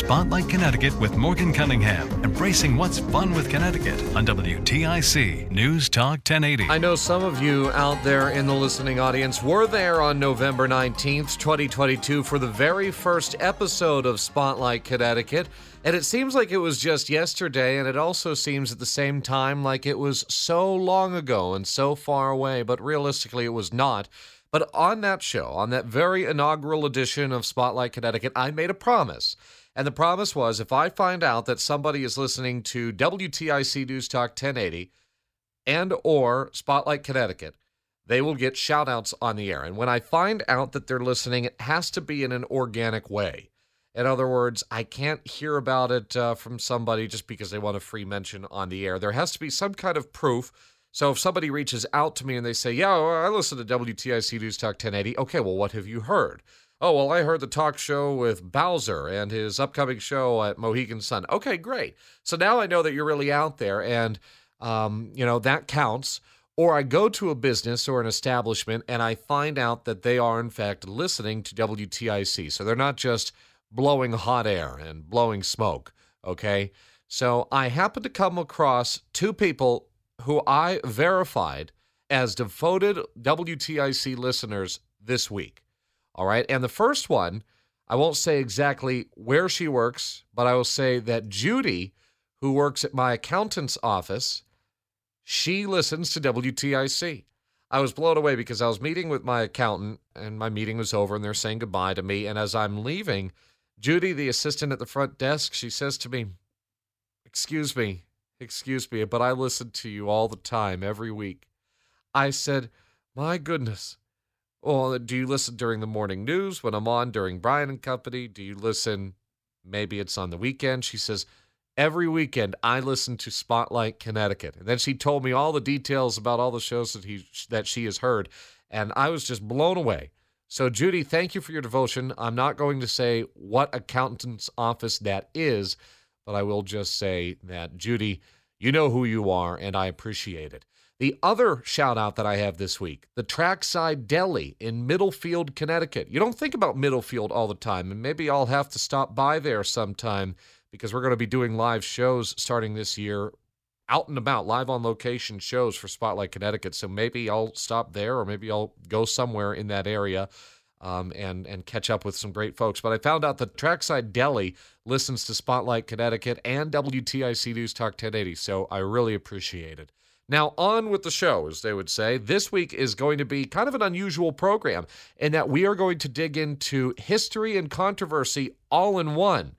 Spotlight Connecticut with Morgan Cunningham, embracing what's fun with Connecticut on WTIC News Talk 1080. I know some of you out there in the listening audience were there on November 19th, 2022, for the very first episode of Spotlight Connecticut. And it seems like it was just yesterday, and it also seems at the same time like it was so long ago and so far away, but realistically, it was not. But on that show, on that very inaugural edition of Spotlight Connecticut, I made a promise. And the promise was if I find out that somebody is listening to WTIC News Talk 1080 and or Spotlight Connecticut, they will get shout outs on the air. And when I find out that they're listening, it has to be in an organic way. In other words, I can't hear about it uh, from somebody just because they want a free mention on the air. There has to be some kind of proof so if somebody reaches out to me and they say, "Yeah, well, I listen to WTIC News Talk 1080," okay, well, what have you heard? Oh, well, I heard the talk show with Bowser and his upcoming show at Mohegan Sun. Okay, great. So now I know that you're really out there, and um, you know that counts. Or I go to a business or an establishment and I find out that they are in fact listening to WTIC. So they're not just blowing hot air and blowing smoke. Okay. So I happen to come across two people who I verified as devoted WTIC listeners this week. All right. And the first one, I won't say exactly where she works, but I will say that Judy, who works at my accountant's office, she listens to WTIC. I was blown away because I was meeting with my accountant and my meeting was over and they're saying goodbye to me. And as I'm leaving, Judy, the assistant at the front desk, she says to me, Excuse me, Excuse me, but I listen to you all the time, every week. I said, My goodness. Well, do you listen during the morning news when I'm on during Brian and Company? Do you listen? Maybe it's on the weekend. She says, Every weekend I listen to Spotlight Connecticut. And then she told me all the details about all the shows that he that she has heard, and I was just blown away. So Judy, thank you for your devotion. I'm not going to say what accountant's office that is but I will just say that, Judy, you know who you are, and I appreciate it. The other shout out that I have this week, the Trackside Deli in Middlefield, Connecticut. You don't think about Middlefield all the time, and maybe I'll have to stop by there sometime because we're going to be doing live shows starting this year, out and about, live on location shows for Spotlight Connecticut. So maybe I'll stop there or maybe I'll go somewhere in that area um, and and catch up with some great folks. But I found out that Trackside Deli listens to Spotlight Connecticut and WTIC News Talk 1080, so I really appreciate it. Now, on with the show, as they would say. This week is going to be kind of an unusual program in that we are going to dig into history and controversy all in one.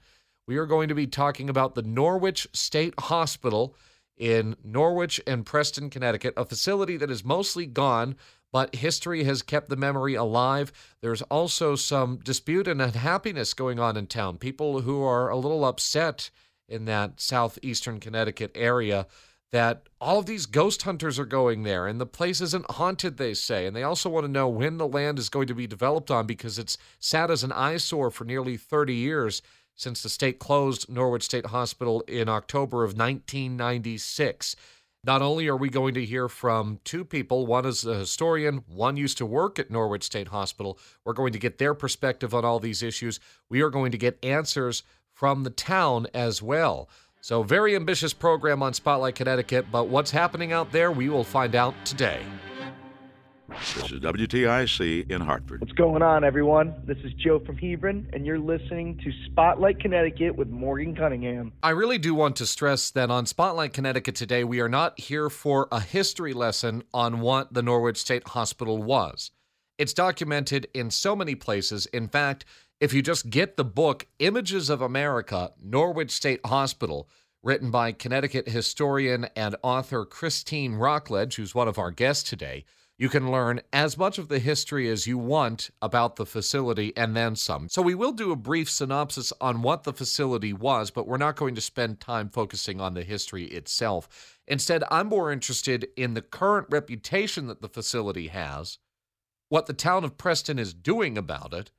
We are going to be talking about the Norwich State Hospital in Norwich and Preston, Connecticut, a facility that is mostly gone but history has kept the memory alive. There's also some dispute and unhappiness going on in town. People who are a little upset in that southeastern Connecticut area that all of these ghost hunters are going there and the place isn't haunted, they say. And they also want to know when the land is going to be developed on because it's sat as an eyesore for nearly 30 years since the state closed Norwich State Hospital in October of 1996. Not only are we going to hear from two people, one is a historian, one used to work at Norwich State Hospital. We're going to get their perspective on all these issues. We are going to get answers from the town as well. So, very ambitious program on Spotlight Connecticut, but what's happening out there, we will find out today. This is WTIC in Hartford. What's going on, everyone? This is Joe from Hebron, and you're listening to Spotlight Connecticut with Morgan Cunningham. I really do want to stress that on Spotlight Connecticut today, we are not here for a history lesson on what the Norwich State Hospital was. It's documented in so many places. In fact, if you just get the book Images of America, Norwich State Hospital, written by Connecticut historian and author Christine Rockledge, who's one of our guests today, you can learn as much of the history as you want about the facility and then some. So, we will do a brief synopsis on what the facility was, but we're not going to spend time focusing on the history itself. Instead, I'm more interested in the current reputation that the facility has, what the town of Preston is doing about it,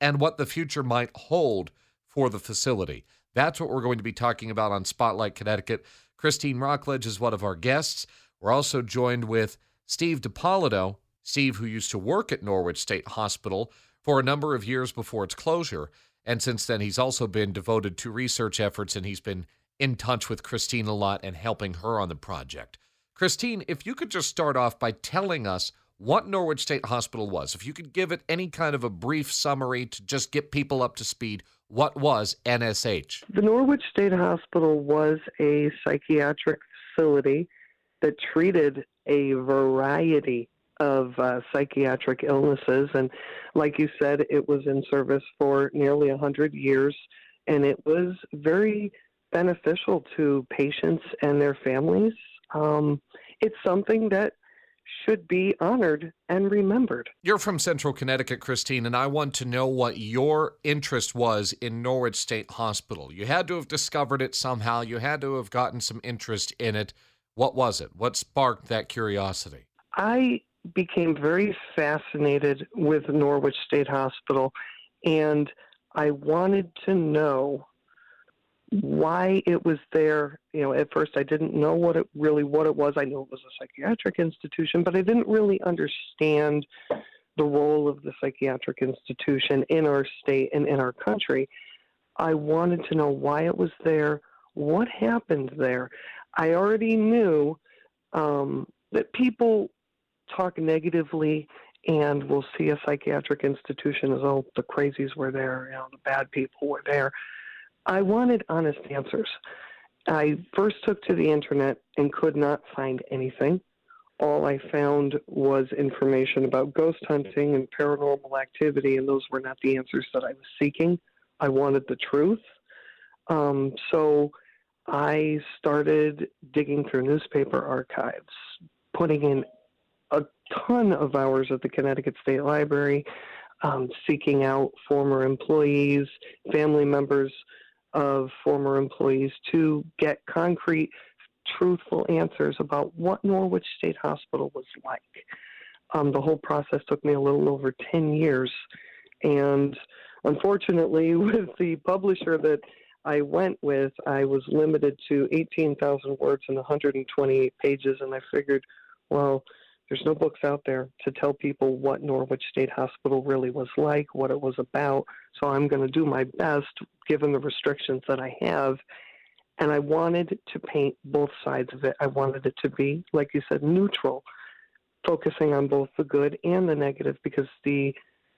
and what the future might hold for the facility. That's what we're going to be talking about on Spotlight Connecticut. Christine Rockledge is one of our guests. We're also joined with Steve DePolito, Steve, who used to work at Norwich State Hospital for a number of years before its closure. And since then, he's also been devoted to research efforts and he's been in touch with Christine a lot and helping her on the project. Christine, if you could just start off by telling us what Norwich State Hospital was, if you could give it any kind of a brief summary to just get people up to speed, what was NSH? The Norwich State Hospital was a psychiatric facility that treated a variety of uh, psychiatric illnesses. And like you said, it was in service for nearly 100 years, and it was very beneficial to patients and their families. Um, it's something that should be honored and remembered. You're from Central Connecticut, Christine, and I want to know what your interest was in Norwich State Hospital. You had to have discovered it somehow, you had to have gotten some interest in it. What was it? What sparked that curiosity? I became very fascinated with Norwich State Hospital, and I wanted to know why it was there. You know, at first I didn't know what it really what it was. I knew it was a psychiatric institution, but I didn't really understand the role of the psychiatric institution in our state and in our country. I wanted to know why it was there, what happened there. I already knew um, that people talk negatively and will see a psychiatric institution as oh the crazies were there, you know, the bad people were there. I wanted honest answers. I first took to the internet and could not find anything. All I found was information about ghost hunting and paranormal activity, and those were not the answers that I was seeking. I wanted the truth. Um, so I started digging through newspaper archives, putting in a ton of hours at the Connecticut State Library, um, seeking out former employees, family members of former employees to get concrete, truthful answers about what Norwich State Hospital was like. Um, the whole process took me a little over 10 years. And unfortunately, with the publisher that I went with, I was limited to 18,000 words and 128 pages. And I figured, well, there's no books out there to tell people what Norwich State Hospital really was like, what it was about. So I'm going to do my best given the restrictions that I have. And I wanted to paint both sides of it. I wanted it to be, like you said, neutral, focusing on both the good and the negative because the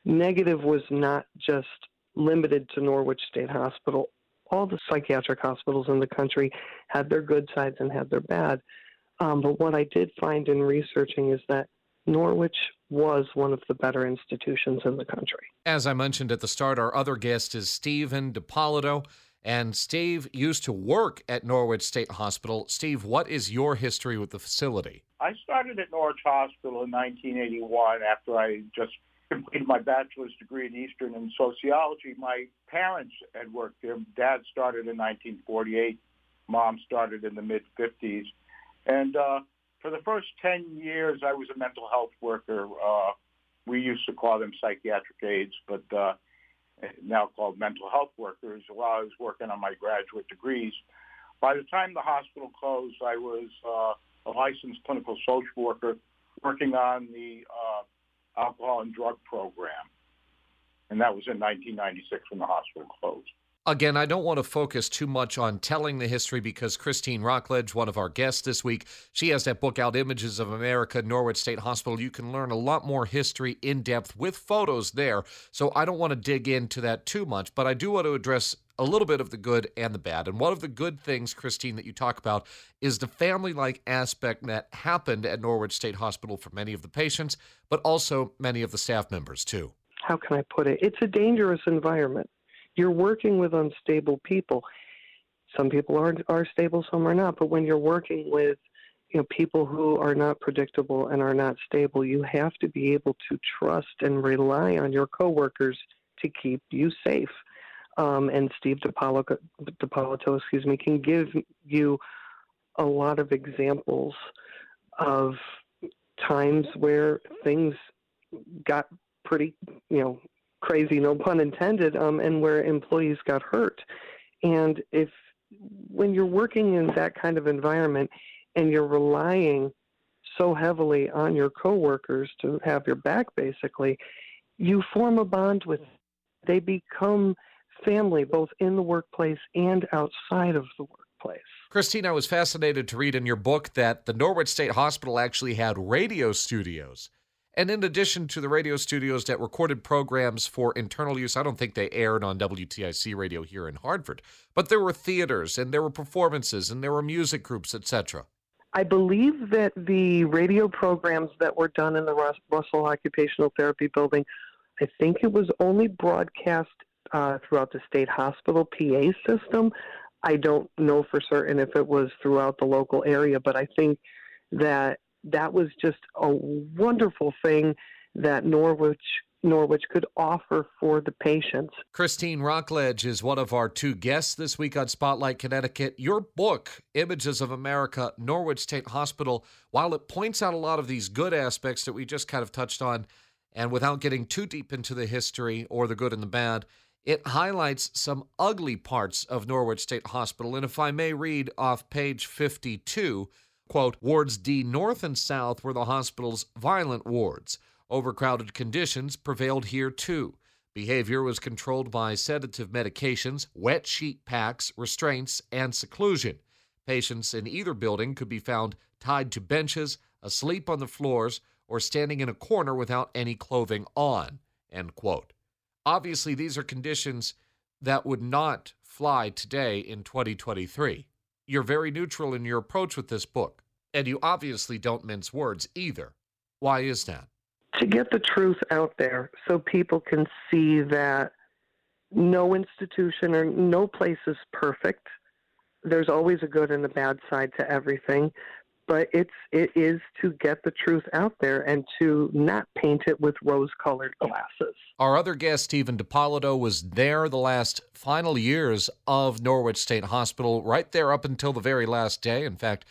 negative was not just limited to Norwich State Hospital. All the psychiatric hospitals in the country had their good sides and had their bad. Um, but what I did find in researching is that Norwich was one of the better institutions in the country. As I mentioned at the start, our other guest is Steven DePolito. And Steve used to work at Norwich State Hospital. Steve, what is your history with the facility? I started at Norwich Hospital in 1981 after I just completed my bachelor's degree in Eastern in sociology. My parents had worked there. Dad started in 1948. Mom started in the mid 50s. And uh, for the first 10 years, I was a mental health worker. Uh, we used to call them psychiatric aides, but uh, now called mental health workers while I was working on my graduate degrees. By the time the hospital closed, I was uh, a licensed clinical social worker working on the uh, alcohol and drug program. And that was in 1996 when the hospital closed. Again, I don't want to focus too much on telling the history because Christine Rockledge, one of our guests this week, she has that book out, Images of America, Norwich State Hospital. You can learn a lot more history in depth with photos there. So I don't want to dig into that too much, but I do want to address a little bit of the good and the bad. And one of the good things, Christine, that you talk about is the family like aspect that happened at Norwich State Hospital for many of the patients, but also many of the staff members, too. How can I put it? It's a dangerous environment you're working with unstable people. Some people are are stable, some are not. But when you're working with you know people who are not predictable and are not stable, you have to be able to trust and rely on your coworkers to keep you safe. Um, and Steve DePolito, DePolito, excuse me, can give you a lot of examples of times where things got pretty, you know, crazy, no pun intended, um, and where employees got hurt. And if when you're working in that kind of environment and you're relying so heavily on your coworkers to have your back, basically, you form a bond with. Them. They become family, both in the workplace and outside of the workplace. Christine, I was fascinated to read in your book that the Norwich State Hospital actually had radio studios. And in addition to the radio studios that recorded programs for internal use, I don't think they aired on WTIC radio here in Hartford, but there were theaters and there were performances and there were music groups, etc. I believe that the radio programs that were done in the Russell Occupational Therapy Building, I think it was only broadcast uh, throughout the state hospital PA system. I don't know for certain if it was throughout the local area, but I think that that was just a wonderful thing that Norwich Norwich could offer for the patients. Christine Rockledge is one of our two guests this week on Spotlight Connecticut. Your book, Images of America, Norwich State Hospital, while it points out a lot of these good aspects that we just kind of touched on, and without getting too deep into the history or the good and the bad, it highlights some ugly parts of Norwich State Hospital. And if I may read off page 52, quote, wards D North and South were the hospital's violent wards. Overcrowded conditions prevailed here too. Behavior was controlled by sedative medications, wet sheet packs, restraints, and seclusion. Patients in either building could be found tied to benches, asleep on the floors, or standing in a corner without any clothing on. End quote. Obviously, these are conditions that would not fly today in 2023. You're very neutral in your approach with this book, and you obviously don't mince words either. Why is that? to get the truth out there so people can see that no institution or no place is perfect. There's always a good and a bad side to everything, but it's it is to get the truth out there and to not paint it with rose-colored glasses. Our other guest, Steven DePolito, was there the last final years of Norwich State Hospital, right there up until the very last day. In fact,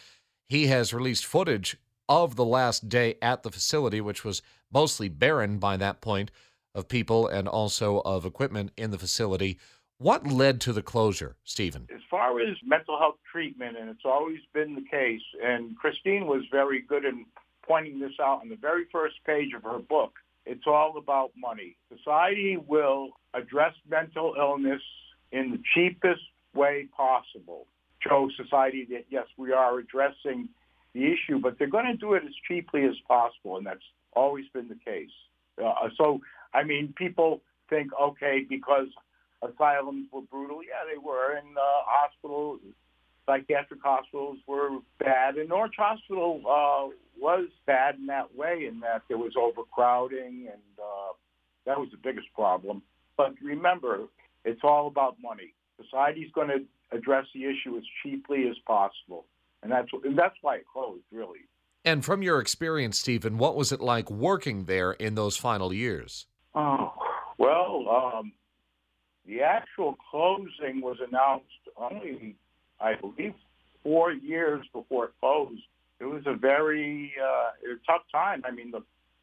he has released footage of the last day at the facility, which was mostly barren by that point of people and also of equipment in the facility. What led to the closure, Steven? As far as mental health treatment, and it's always been the case, and Christine was very good in pointing this out on the very first page of her book. It's all about money. Society will address mental illness in the cheapest way possible. Show society that, yes, we are addressing the issue, but they're going to do it as cheaply as possible, and that's always been the case. Uh, so, I mean, people think, okay, because asylums were brutal. Yeah, they were, and uh, hospitals, psychiatric hospitals were bad, and Norwich Hospital uh, was bad in that way, in that there was overcrowding, and uh, that was the biggest problem. But remember, it's all about money. Society's going to address the issue as cheaply as possible and that's and that's why it closed, really. And from your experience, Steven, what was it like working there in those final years? Oh well, um, the actual closing was announced only, I believe, four years before it closed. It was a very uh, tough time. I mean, the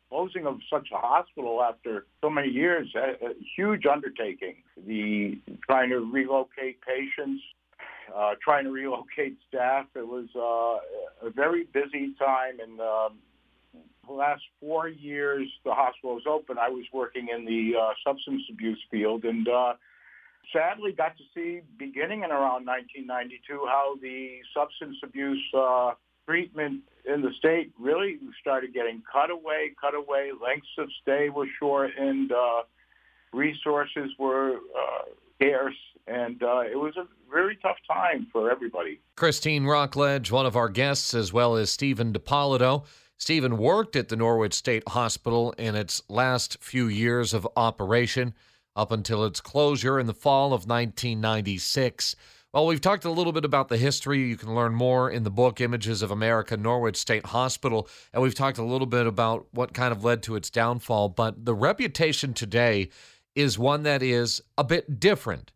closing of such a hospital after so many years, a, a huge undertaking. The trying to relocate patients uh, trying to relocate staff. It was uh, a very busy time, and um, the last four years the hospital was open, I was working in the uh, substance abuse field, and uh, sadly got to see, beginning in around 1992, how the substance abuse uh, treatment in the state really started getting cut away, cut away. Lengths of stay were shortened. Uh, resources were uh, scarce, and uh, it was a very tough time for everybody. Christine Rockledge, one of our guests, as well as Steven DePolito. Steven worked at the Norwich State Hospital in its last few years of operation up until its closure in the fall of 1996. Well, we've talked a little bit about the history. You can learn more in the book Images of America Norwich State Hospital. And we've talked a little bit about what kind of led to its downfall. But the reputation today is one that is a bit different.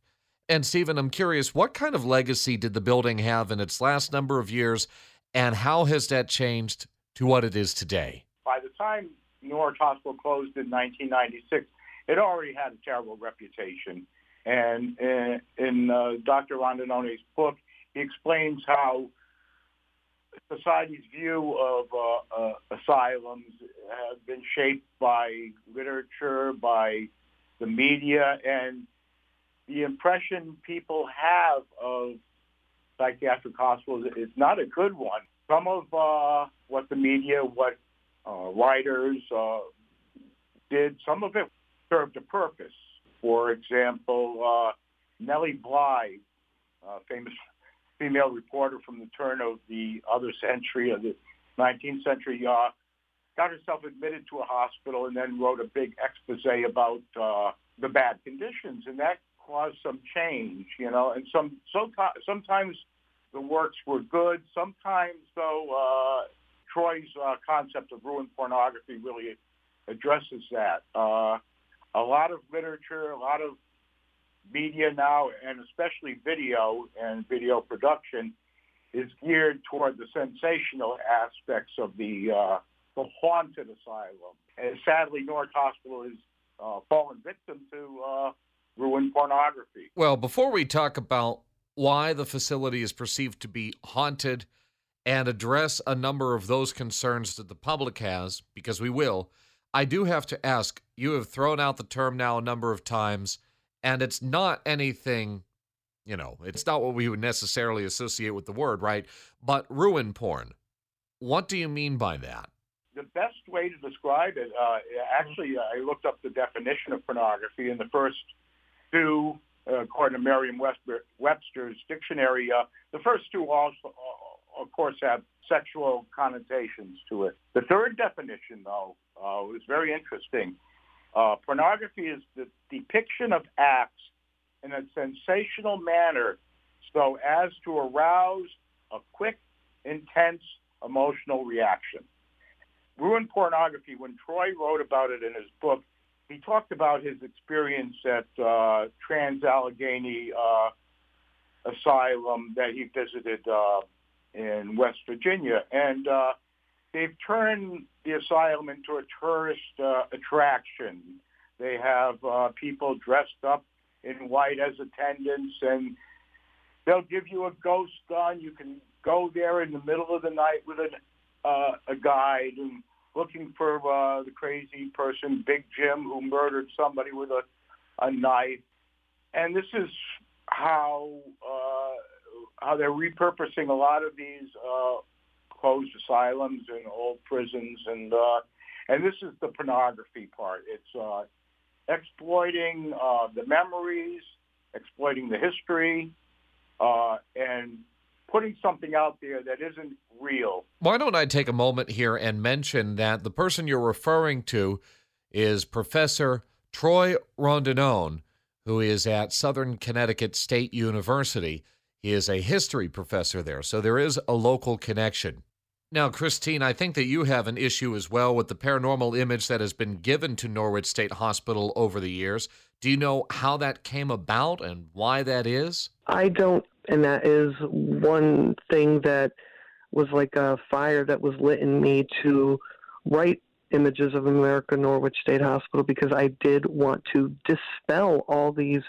And Steven, I'm curious, what kind of legacy did the building have in its last number of years, and how has that changed to what it is today? By the time Norwich Hospital closed in 1996, it already had a terrible reputation. And in, in uh, Dr. Rondinone's book, he explains how society's view of uh, uh, asylums has been shaped by literature, by the media, and the impression people have of psychiatric hospitals is not a good one. Some of uh, what the media, what uh, writers uh, did, some of it served a purpose. For example, uh, Nellie Bly, uh, famous female reporter from the turn of the other century, of the 19th century, uh, got herself admitted to a hospital and then wrote a big expose about uh, the bad conditions, and that caused some change, you know. And some so sometimes the works were good, sometimes though uh, Troy's uh, concept of ruin pornography really addresses that. Uh, a lot of literature, a lot of media now, and especially video and video production, is geared toward the sensational aspects of the uh, the haunted asylum. And sadly, North Hospital has uh, fallen victim to uh, ruin pornography. Well, before we talk about why the facility is perceived to be haunted and address a number of those concerns that the public has, because we will, I do have to ask you have thrown out the term now a number of times, and it's not anything, you know, it's not what we would necessarily associate with the word, right? But ruin porn. What do you mean by that? The best way to describe it, uh, actually, I looked up the definition of pornography, and the first two, uh, according to Merriam-Webster's dictionary, uh, the first two also, uh, of course, have sexual connotations to it. The third definition, though, uh, was very interesting. Uh, pornography is the depiction of acts in a sensational manner so as to arouse a quick, intense emotional reaction. Ruin pornography, when Troy wrote about it in his book, he talked about his experience at uh, Trans Allegheny uh, Asylum that he visited uh, in West Virginia. And uh, they've turned the asylum into a tourist uh, attraction. They have uh, people dressed up in white as attendants, and they'll give you a ghost gun. You can go there in the middle of the night with an, uh, a guide and looking for uh, the crazy person, Big Jim, who murdered somebody with a, a knife. And this is how uh, how they're repurposing a lot of these uh, closed asylums and old prisons, and uh, and this is the pornography part. It's uh, exploiting uh, the memories, exploiting the history, uh, and putting something out there that isn't real. Why don't I take a moment here and mention that the person you're referring to is Professor Troy Rondinone, who is at Southern Connecticut State University. He is a history professor there, so there is a local connection. Now, Christine, I think that you have an issue as well with the paranormal image that has been given to Norwich State Hospital over the years. Do you know how that came about and why that is? I don't, and that is one thing that was like a fire that was lit in me to write images of America Norwich State Hospital because I did want to dispel all these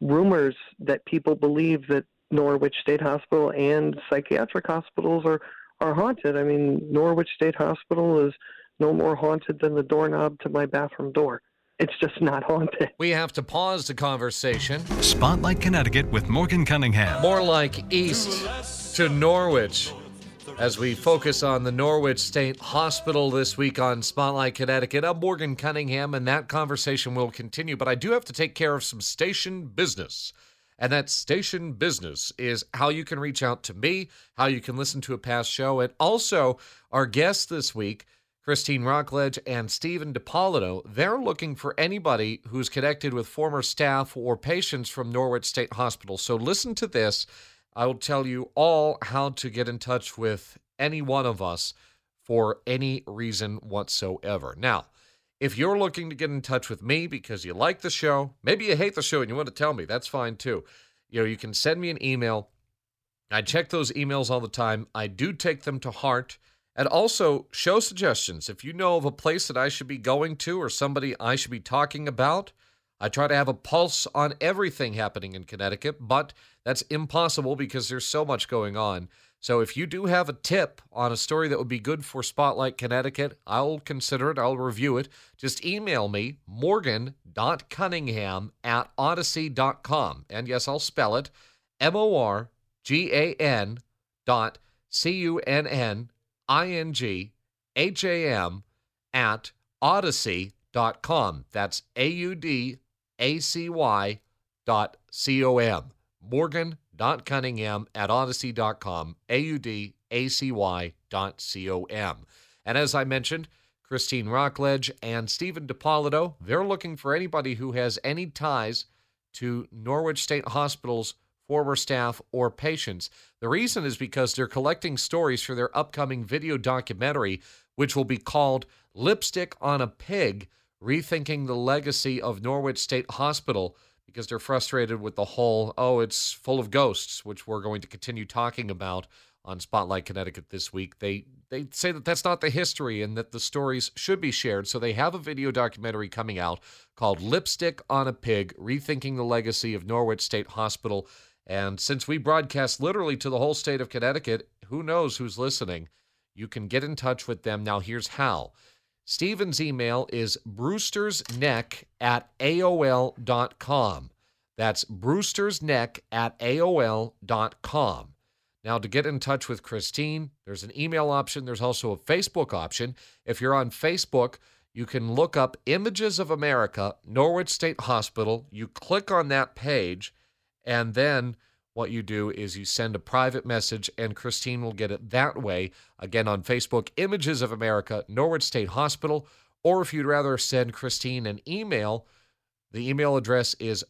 rumors that people believe that Norwich State Hospital and psychiatric hospitals are are haunted. I mean, Norwich State Hospital is no more haunted than the doorknob to my bathroom door. It's just not haunted. We have to pause the conversation. Spotlight Connecticut with Morgan Cunningham. More like east to Norwich as we focus on the Norwich State Hospital this week on Spotlight Connecticut. I'm Morgan Cunningham, and that conversation will continue, but I do have to take care of some station business. And that station business is how you can reach out to me, how you can listen to a past show, and also our guests this week, Christine Rockledge and Steven DePolito. They're looking for anybody who's connected with former staff or patients from Norwich State Hospital. So listen to this. I will tell you all how to get in touch with any one of us for any reason whatsoever. Now, if you're looking to get in touch with me because you like the show, maybe you hate the show and you want to tell me, that's fine too. You know, you can send me an email. I check those emails all the time. I do take them to heart. And also show suggestions. If you know of a place that I should be going to or somebody I should be talking about, I try to have a pulse on everything happening in Connecticut, but that's impossible because there's so much going on. So if you do have a tip on a story that would be good for Spotlight Connecticut, I'll consider it. I'll review it. Just email me, morgan.cunningham at audacy.com. And yes, I'll spell it M O R G A N dot C U N N I N G H A M at audacy.com. That's A U D A C Y dot C O M. Morgan.cunningham at audacy.com. A U D A C Y dot C O M. And as I mentioned, Christine Rockledge and Steven DePolito, they're looking for anybody who has any ties to Norwich State Hospital's former staff or patients. The reason is because they're collecting stories for their upcoming video documentary, which will be called Lipstick on a Pig Rethinking the Legacy of Norwich State Hospital because they're frustrated with the whole, oh, it's full of ghosts, which we're going to continue talking about on Spotlight Connecticut this week. They they say that that's not the history and that the stories should be shared. So they have a video documentary coming out called Lipstick on a Pig: Rethinking the Legacy of Norwich State Hospital. And since we broadcast literally to the whole state of Connecticut, who knows who's listening? You can get in touch with them. Now, here's how. Steven's email is brewstersneck at AOL.com. That's brewstersneck at AOL.com. Now, to get in touch with Christine, there's an email option. There's also a Facebook option. If you're on Facebook, you can look up Images of America, Norwich State Hospital. You click on that page, and then what you do is you send a private message, and Christine will get it that way. Again, on Facebook, Images of America, Norwich State Hospital. Or if you'd rather send Christine an email, the email address is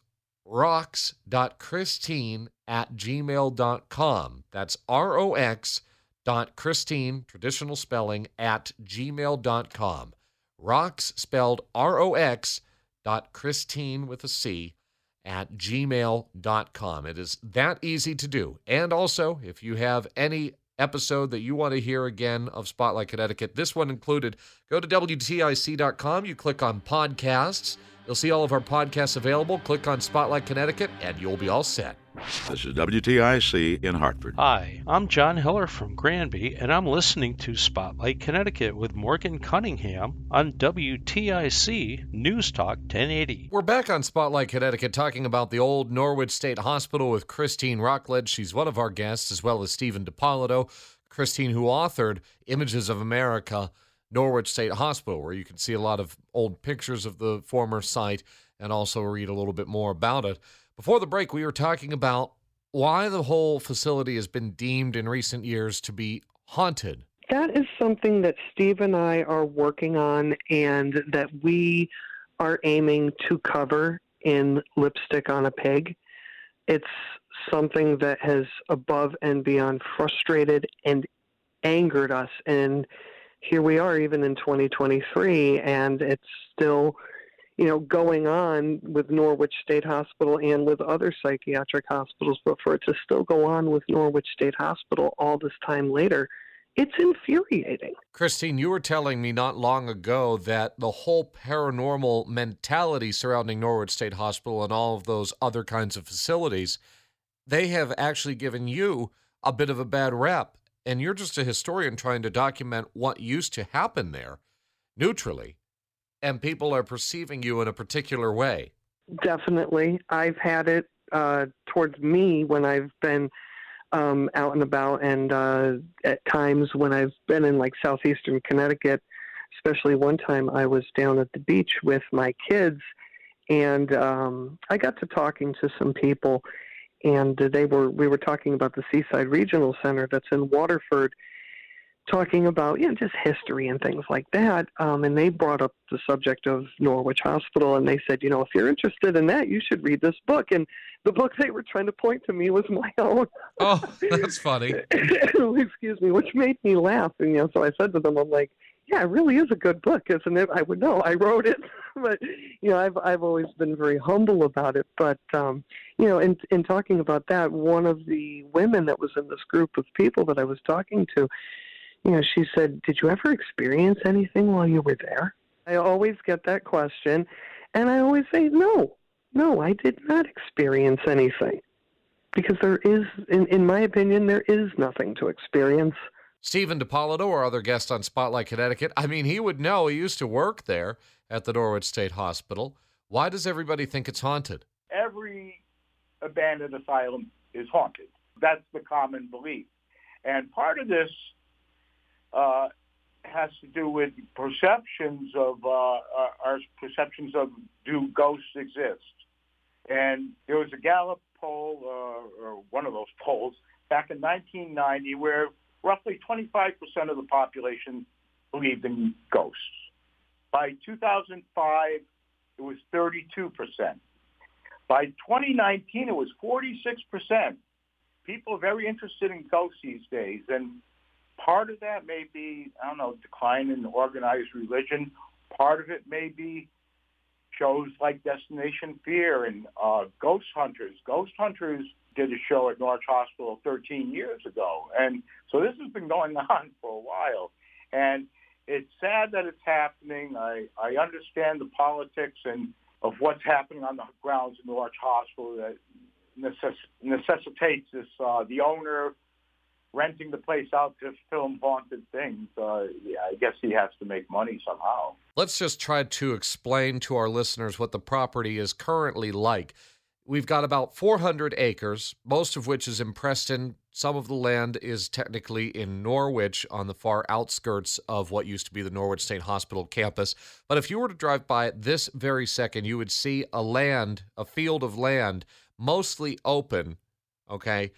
rocks.christine at gmail.com. That's R O X dot Christine, traditional spelling, at gmail.com. Rocks spelled R O X dot Christine with a C at gmail.com. It is that easy to do. And also, if you have any episode that you want to hear again of Spotlight Connecticut, this one included, go to WTIC.com. You click on podcasts. You'll see all of our podcasts available. Click on Spotlight Connecticut, and you'll be all set. This is WTIC in Hartford. Hi, I'm John Hiller from Granby, and I'm listening to Spotlight Connecticut with Morgan Cunningham on WTIC News Talk 1080. We're back on Spotlight Connecticut talking about the old Norwich State Hospital with Christine Rockledge. She's one of our guests, as well as Steven DePolito. Christine, who authored Images of America Norwich State Hospital, where you can see a lot of old pictures of the former site and also read a little bit more about it. Before the break, we were talking about why the whole facility has been deemed in recent years to be haunted. That is something that Steve and I are working on and that we are aiming to cover in Lipstick on a Pig. It's something that has above and beyond frustrated and angered us and here we are even in 2023 and it's still you know going on with Norwich State Hospital and with other psychiatric hospitals but for it to still go on with Norwich State Hospital all this time later it's infuriating. Christine, you were telling me not long ago that the whole paranormal mentality surrounding Norwich State Hospital and all of those other kinds of facilities, they have actually given you a bit of a bad rep and you're just a historian trying to document what used to happen there neutrally, and people are perceiving you in a particular way. Definitely. I've had it uh, towards me when I've been um, out and about, and uh, at times when I've been in like southeastern Connecticut, especially one time I was down at the beach with my kids, and um, I got to talking to some people and they were we were talking about the Seaside Regional Center that's in Waterford, talking about you know just history and things like that. Um, and they brought up the subject of Norwich Hospital, and they said, you know, if you're interested in that, you should read this book. And the book they were trying to point to me was my own. Oh, that's funny. Excuse me, which made me laugh. And you know, so I said to them, I'm like, yeah, it really is a good book, isn't it? I would know. I wrote it, but you know, I've I've always been very humble about it. But um, you know, in in talking about that, one of the women that was in this group of people that I was talking to, you know, she said, "Did you ever experience anything while you were there?" I always get that question, and I always say, "No, no, I did not experience anything." because there is, in, in my opinion, there is nothing to experience. Steven DePolito, our other guest on Spotlight Connecticut, I mean, he would know. He used to work there at the Norwich State Hospital. Why does everybody think it's haunted? Every abandoned asylum is haunted. That's the common belief. And part of this uh, has to do with perceptions of uh, uh, our perceptions of do ghosts exist. And there was a Gallup poll, uh, or one of those polls, back in 1990 where roughly 25% of the population believed in ghosts. By 2005, it was 32%. By 2019, it was 46%. People are very interested in ghosts these days, and part of that may be, I don't know, decline in organized religion. Part of it may be shows like Destination Fear and uh, Ghost Hunters. Ghost Hunters did a show at Norwich Hospital 13 years ago, and so this has been going on for a while. And it's sad that it's happening. I, I understand the politics and of what's happening on the grounds in Norwich Hospital that necess- necessitates this. Uh, the owner renting the place out to film haunted things. Uh, yeah, I guess he has to make money somehow. Let's just try to explain to our listeners what the property is currently like. We've got about 400 acres, most of which is in Preston. Some of the land is technically in Norwich on the far outskirts of what used to be the Norwich State Hospital campus. But if you were to drive by it this very second, you would see a land, a field of land, mostly open, okay?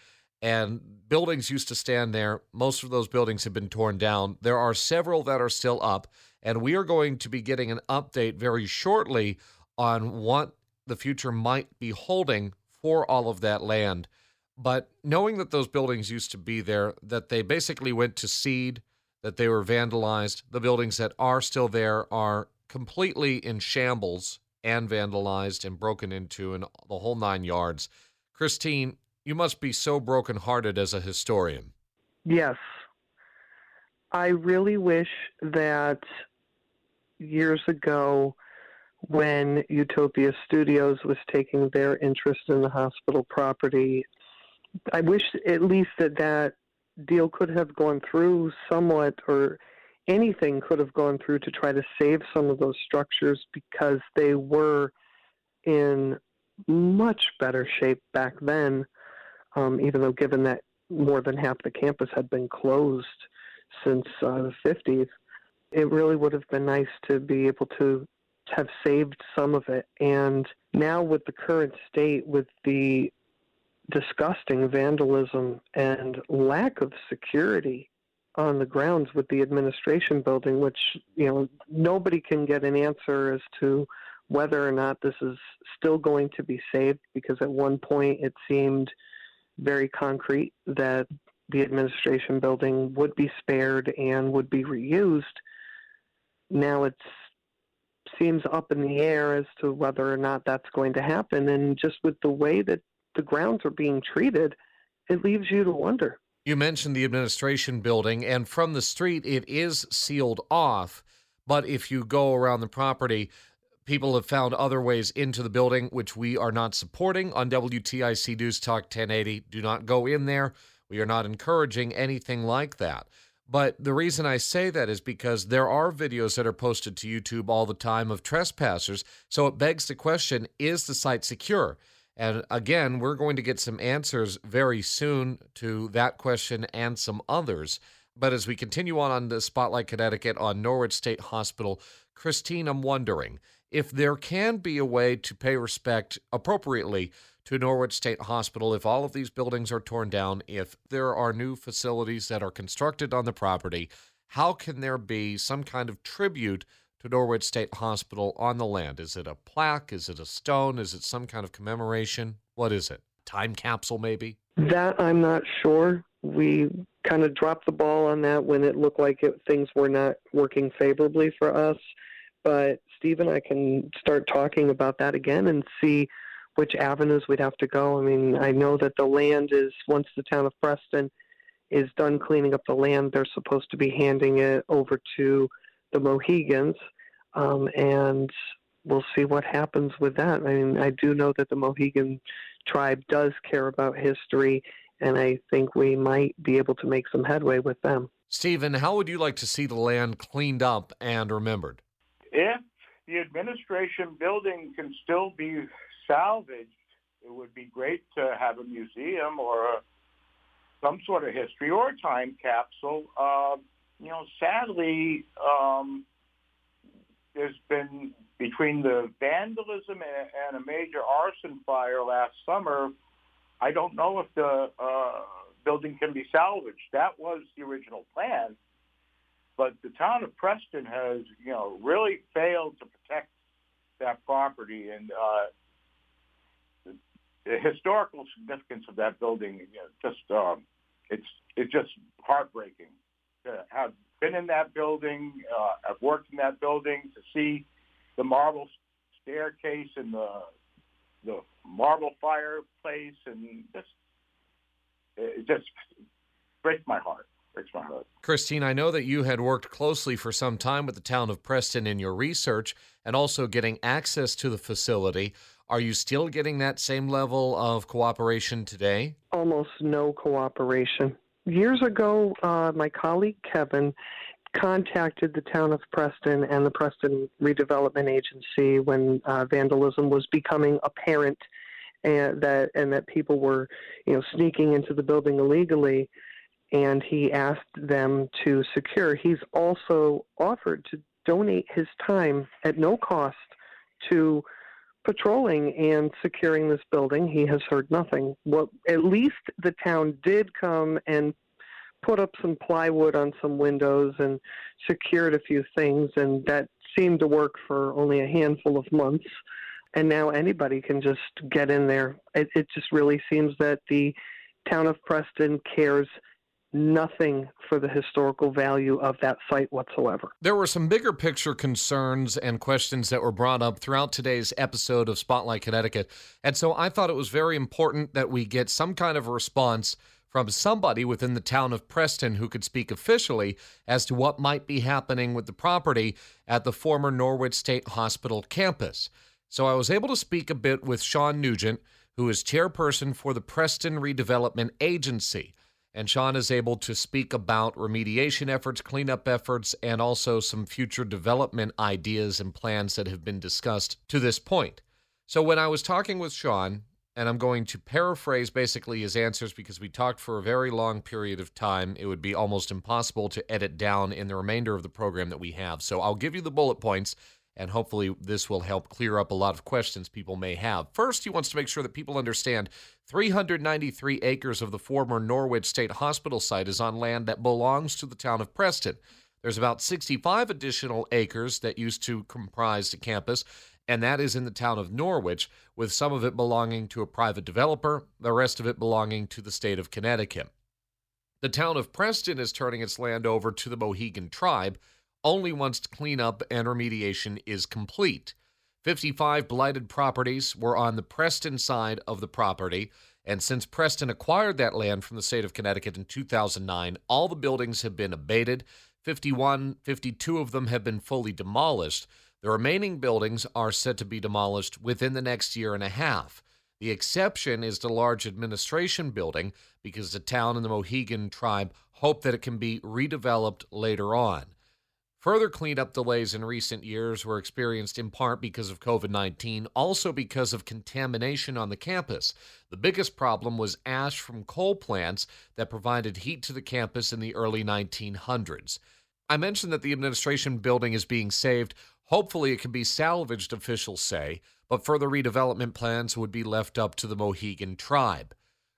And buildings used to stand there. Most of those buildings have been torn down. There are several that are still up. And we are going to be getting an update very shortly on what the future might be holding for all of that land. But knowing that those buildings used to be there, that they basically went to seed, that they were vandalized, the buildings that are still there are completely in shambles and vandalized and broken into and the whole nine yards. Christine, you must be so brokenhearted as a historian. Yes. I really wish that years ago when Utopia Studios was taking their interest in the hospital property. I wish at least that that deal could have gone through somewhat, or anything could have gone through to try to save some of those structures because they were in much better shape back then, um, even though given that more than half the campus had been closed since uh, the 50s. It really would have been nice to be able to have saved some of it. And now, with the current state, with the disgusting vandalism and lack of security on the grounds with the administration building, which, you know, nobody can get an answer as to whether or not this is still going to be saved, because at one point it seemed very concrete that the administration building would be spared and would be reused. Now it seems up in the air as to whether or not that's going to happen. And just with the way that the grounds are being treated, it leaves you to wonder. You mentioned the administration building, and from the street, it is sealed off. But if you go around the property, people have found other ways into the building, which we are not supporting on WTIC News Talk 1080. Do not go in there. We are not encouraging anything like that. But the reason I say that is because there are videos that are posted to YouTube all the time of trespassers. So it begs the question is the site secure? And again, we're going to get some answers very soon to that question and some others. But as we continue on on the Spotlight Connecticut on Norwich State Hospital, Christine, I'm wondering if there can be a way to pay respect appropriately to Norwich State Hospital if all of these buildings are torn down, if there are new facilities that are constructed on the property, how can there be some kind of tribute to Norwich State Hospital on the land? Is it a plaque? Is it a stone? Is it some kind of commemoration? What is it? Time capsule, maybe? That I'm not sure. We kind of dropped the ball on that when it looked like it, things were not working favorably for us. But Steve and I can start talking about that again and see which avenues we'd have to go. I mean, I know that the land is once the town of Preston is done cleaning up the land, they're supposed to be handing it over to the Mohegans, um, and we'll see what happens with that. I mean, I do know that the Mohegan tribe does care about history, and I think we might be able to make some headway with them. Steven, how would you like to see the land cleaned up and remembered? If the administration building can still be salvaged, it would be great to have a museum or a, some sort of history or time capsule. Uh, you know, sadly, um, there's been between the vandalism and, and, a major arson fire last summer. I don't know if the uh, building can be salvaged. That was the original plan, but the town of Preston has, you know, really failed to protect that property and. Uh, the, historical significance of that building, you know, just um, it's it's just heartbreaking to have been in that building. Uh, I've worked in that building to see the marble staircase and the the marble fireplace, and just it just breaks my heart. Breaks my heart. Christine, I know that you had worked closely for some time with the town of Preston in your research and also getting access to the facility. Are you still getting that same level of cooperation today? Almost no cooperation. Years ago, uh, my colleague Kevin contacted the town of Preston and the Preston Redevelopment Agency when uh, vandalism was becoming apparent and that and that people were, you know, sneaking into the building illegally and he asked them to secure. He's also offered to donate his time at no cost to patrolling and securing this building. He has heard nothing. What at least the town did come and put up some plywood on some windows and secured a few things, and that seemed to work for only a handful of months. And now anybody can just get in there. It, it just really seems that the town of Preston cares nothing for the historical value of that site whatsoever. There were some bigger picture concerns and questions that were brought up throughout today's episode of Spotlight Connecticut. And so I thought it was very important that we get some kind of a response from somebody within the town of Preston who could speak officially as to what might be happening with the property at the former Norwich State Hospital campus. So I was able to speak a bit with Sean Nugent, who is chairperson for the Preston Redevelopment Agency. And Sean is able to speak about remediation efforts, cleanup efforts, and also some future development ideas and plans that have been discussed to this point. So, when I was talking with Sean, and I'm going to paraphrase basically his answers because we talked for a very long period of time. It would be almost impossible to edit down in the remainder of the program that we have. So I'll give you the bullet points and hopefully this will help clear up a lot of questions people may have. First, he wants to make sure that people understand 393 acres of the former Norwich State Hospital site is on land that belongs to the town of Preston. There's about 65 additional acres that used to comprise the campus, and that is in the town of Norwich, with some of it belonging to a private developer, the rest of it belonging to the state of Connecticut. The town of Preston is turning its land over to the Mohegan tribe only once cleanup and remediation is complete. 55 blighted properties were on the Preston side of the property, and since Preston acquired that land from the state of Connecticut in 2009, all the buildings have been abated. 51, 52 of them have been fully demolished. The remaining buildings are set to be demolished within the next year and a half. The exception is the large administration building because the town and the Mohegan tribe hope that it can be redeveloped later on. Further cleanup delays in recent years were experienced in part because of COVID 19, also because of contamination on the campus. The biggest problem was ash from coal plants that provided heat to the campus in the early 1900s. I mentioned that the administration building is being saved. Hopefully, it can be salvaged, officials say, but further redevelopment plans would be left up to the Mohegan tribe.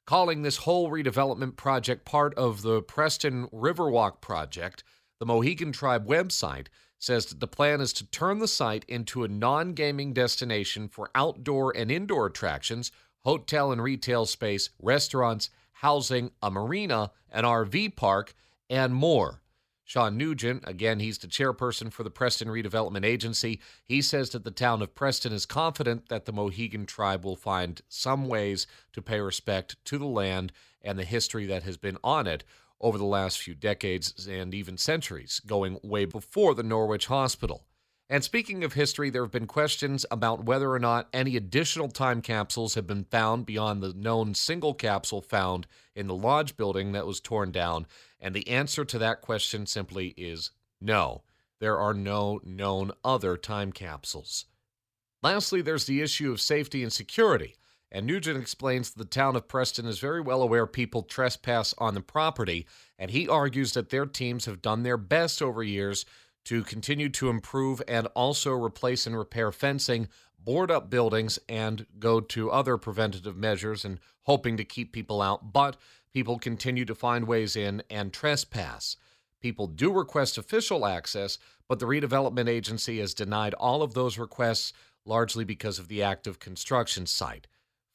Calling this whole redevelopment project part of the Preston Riverwalk project, the Mohegan Tribe website says that the plan is to turn the site into a non gaming destination for outdoor and indoor attractions, hotel and retail space, restaurants, housing, a marina, an RV park, and more. Sean Nugent, again, he's the chairperson for the Preston Redevelopment Agency. He says that the town of Preston is confident that the Mohegan tribe will find some ways to pay respect to the land and the history that has been on it over the last few decades and even centuries, going way before the Norwich Hospital. And speaking of history, there have been questions about whether or not any additional time capsules have been found beyond the known single capsule found in the lodge building that was torn down. And the answer to that question simply is no. There are no known other time capsules. Lastly, there's the issue of safety and security. And Nugent explains that the town of Preston is very well aware people trespass on the property, and he argues that their teams have done their best over years to continue to improve and also replace and repair fencing, board up buildings, and go to other preventative measures and hoping to keep people out. But people continue to find ways in and trespass. People do request official access, but the redevelopment agency has denied all of those requests largely because of the active construction site.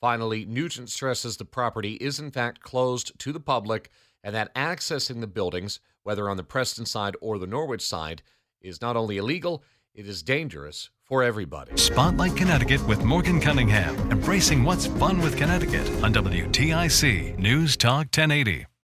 Finally, Nugent stresses the property is in fact closed to the public and that accessing the buildings, whether on the Preston side or the Norwich side, is not only illegal, it is dangerous for everybody. Spotlight Connecticut with Morgan Cunningham, embracing what's fun with Connecticut on WTIC News Talk 1080.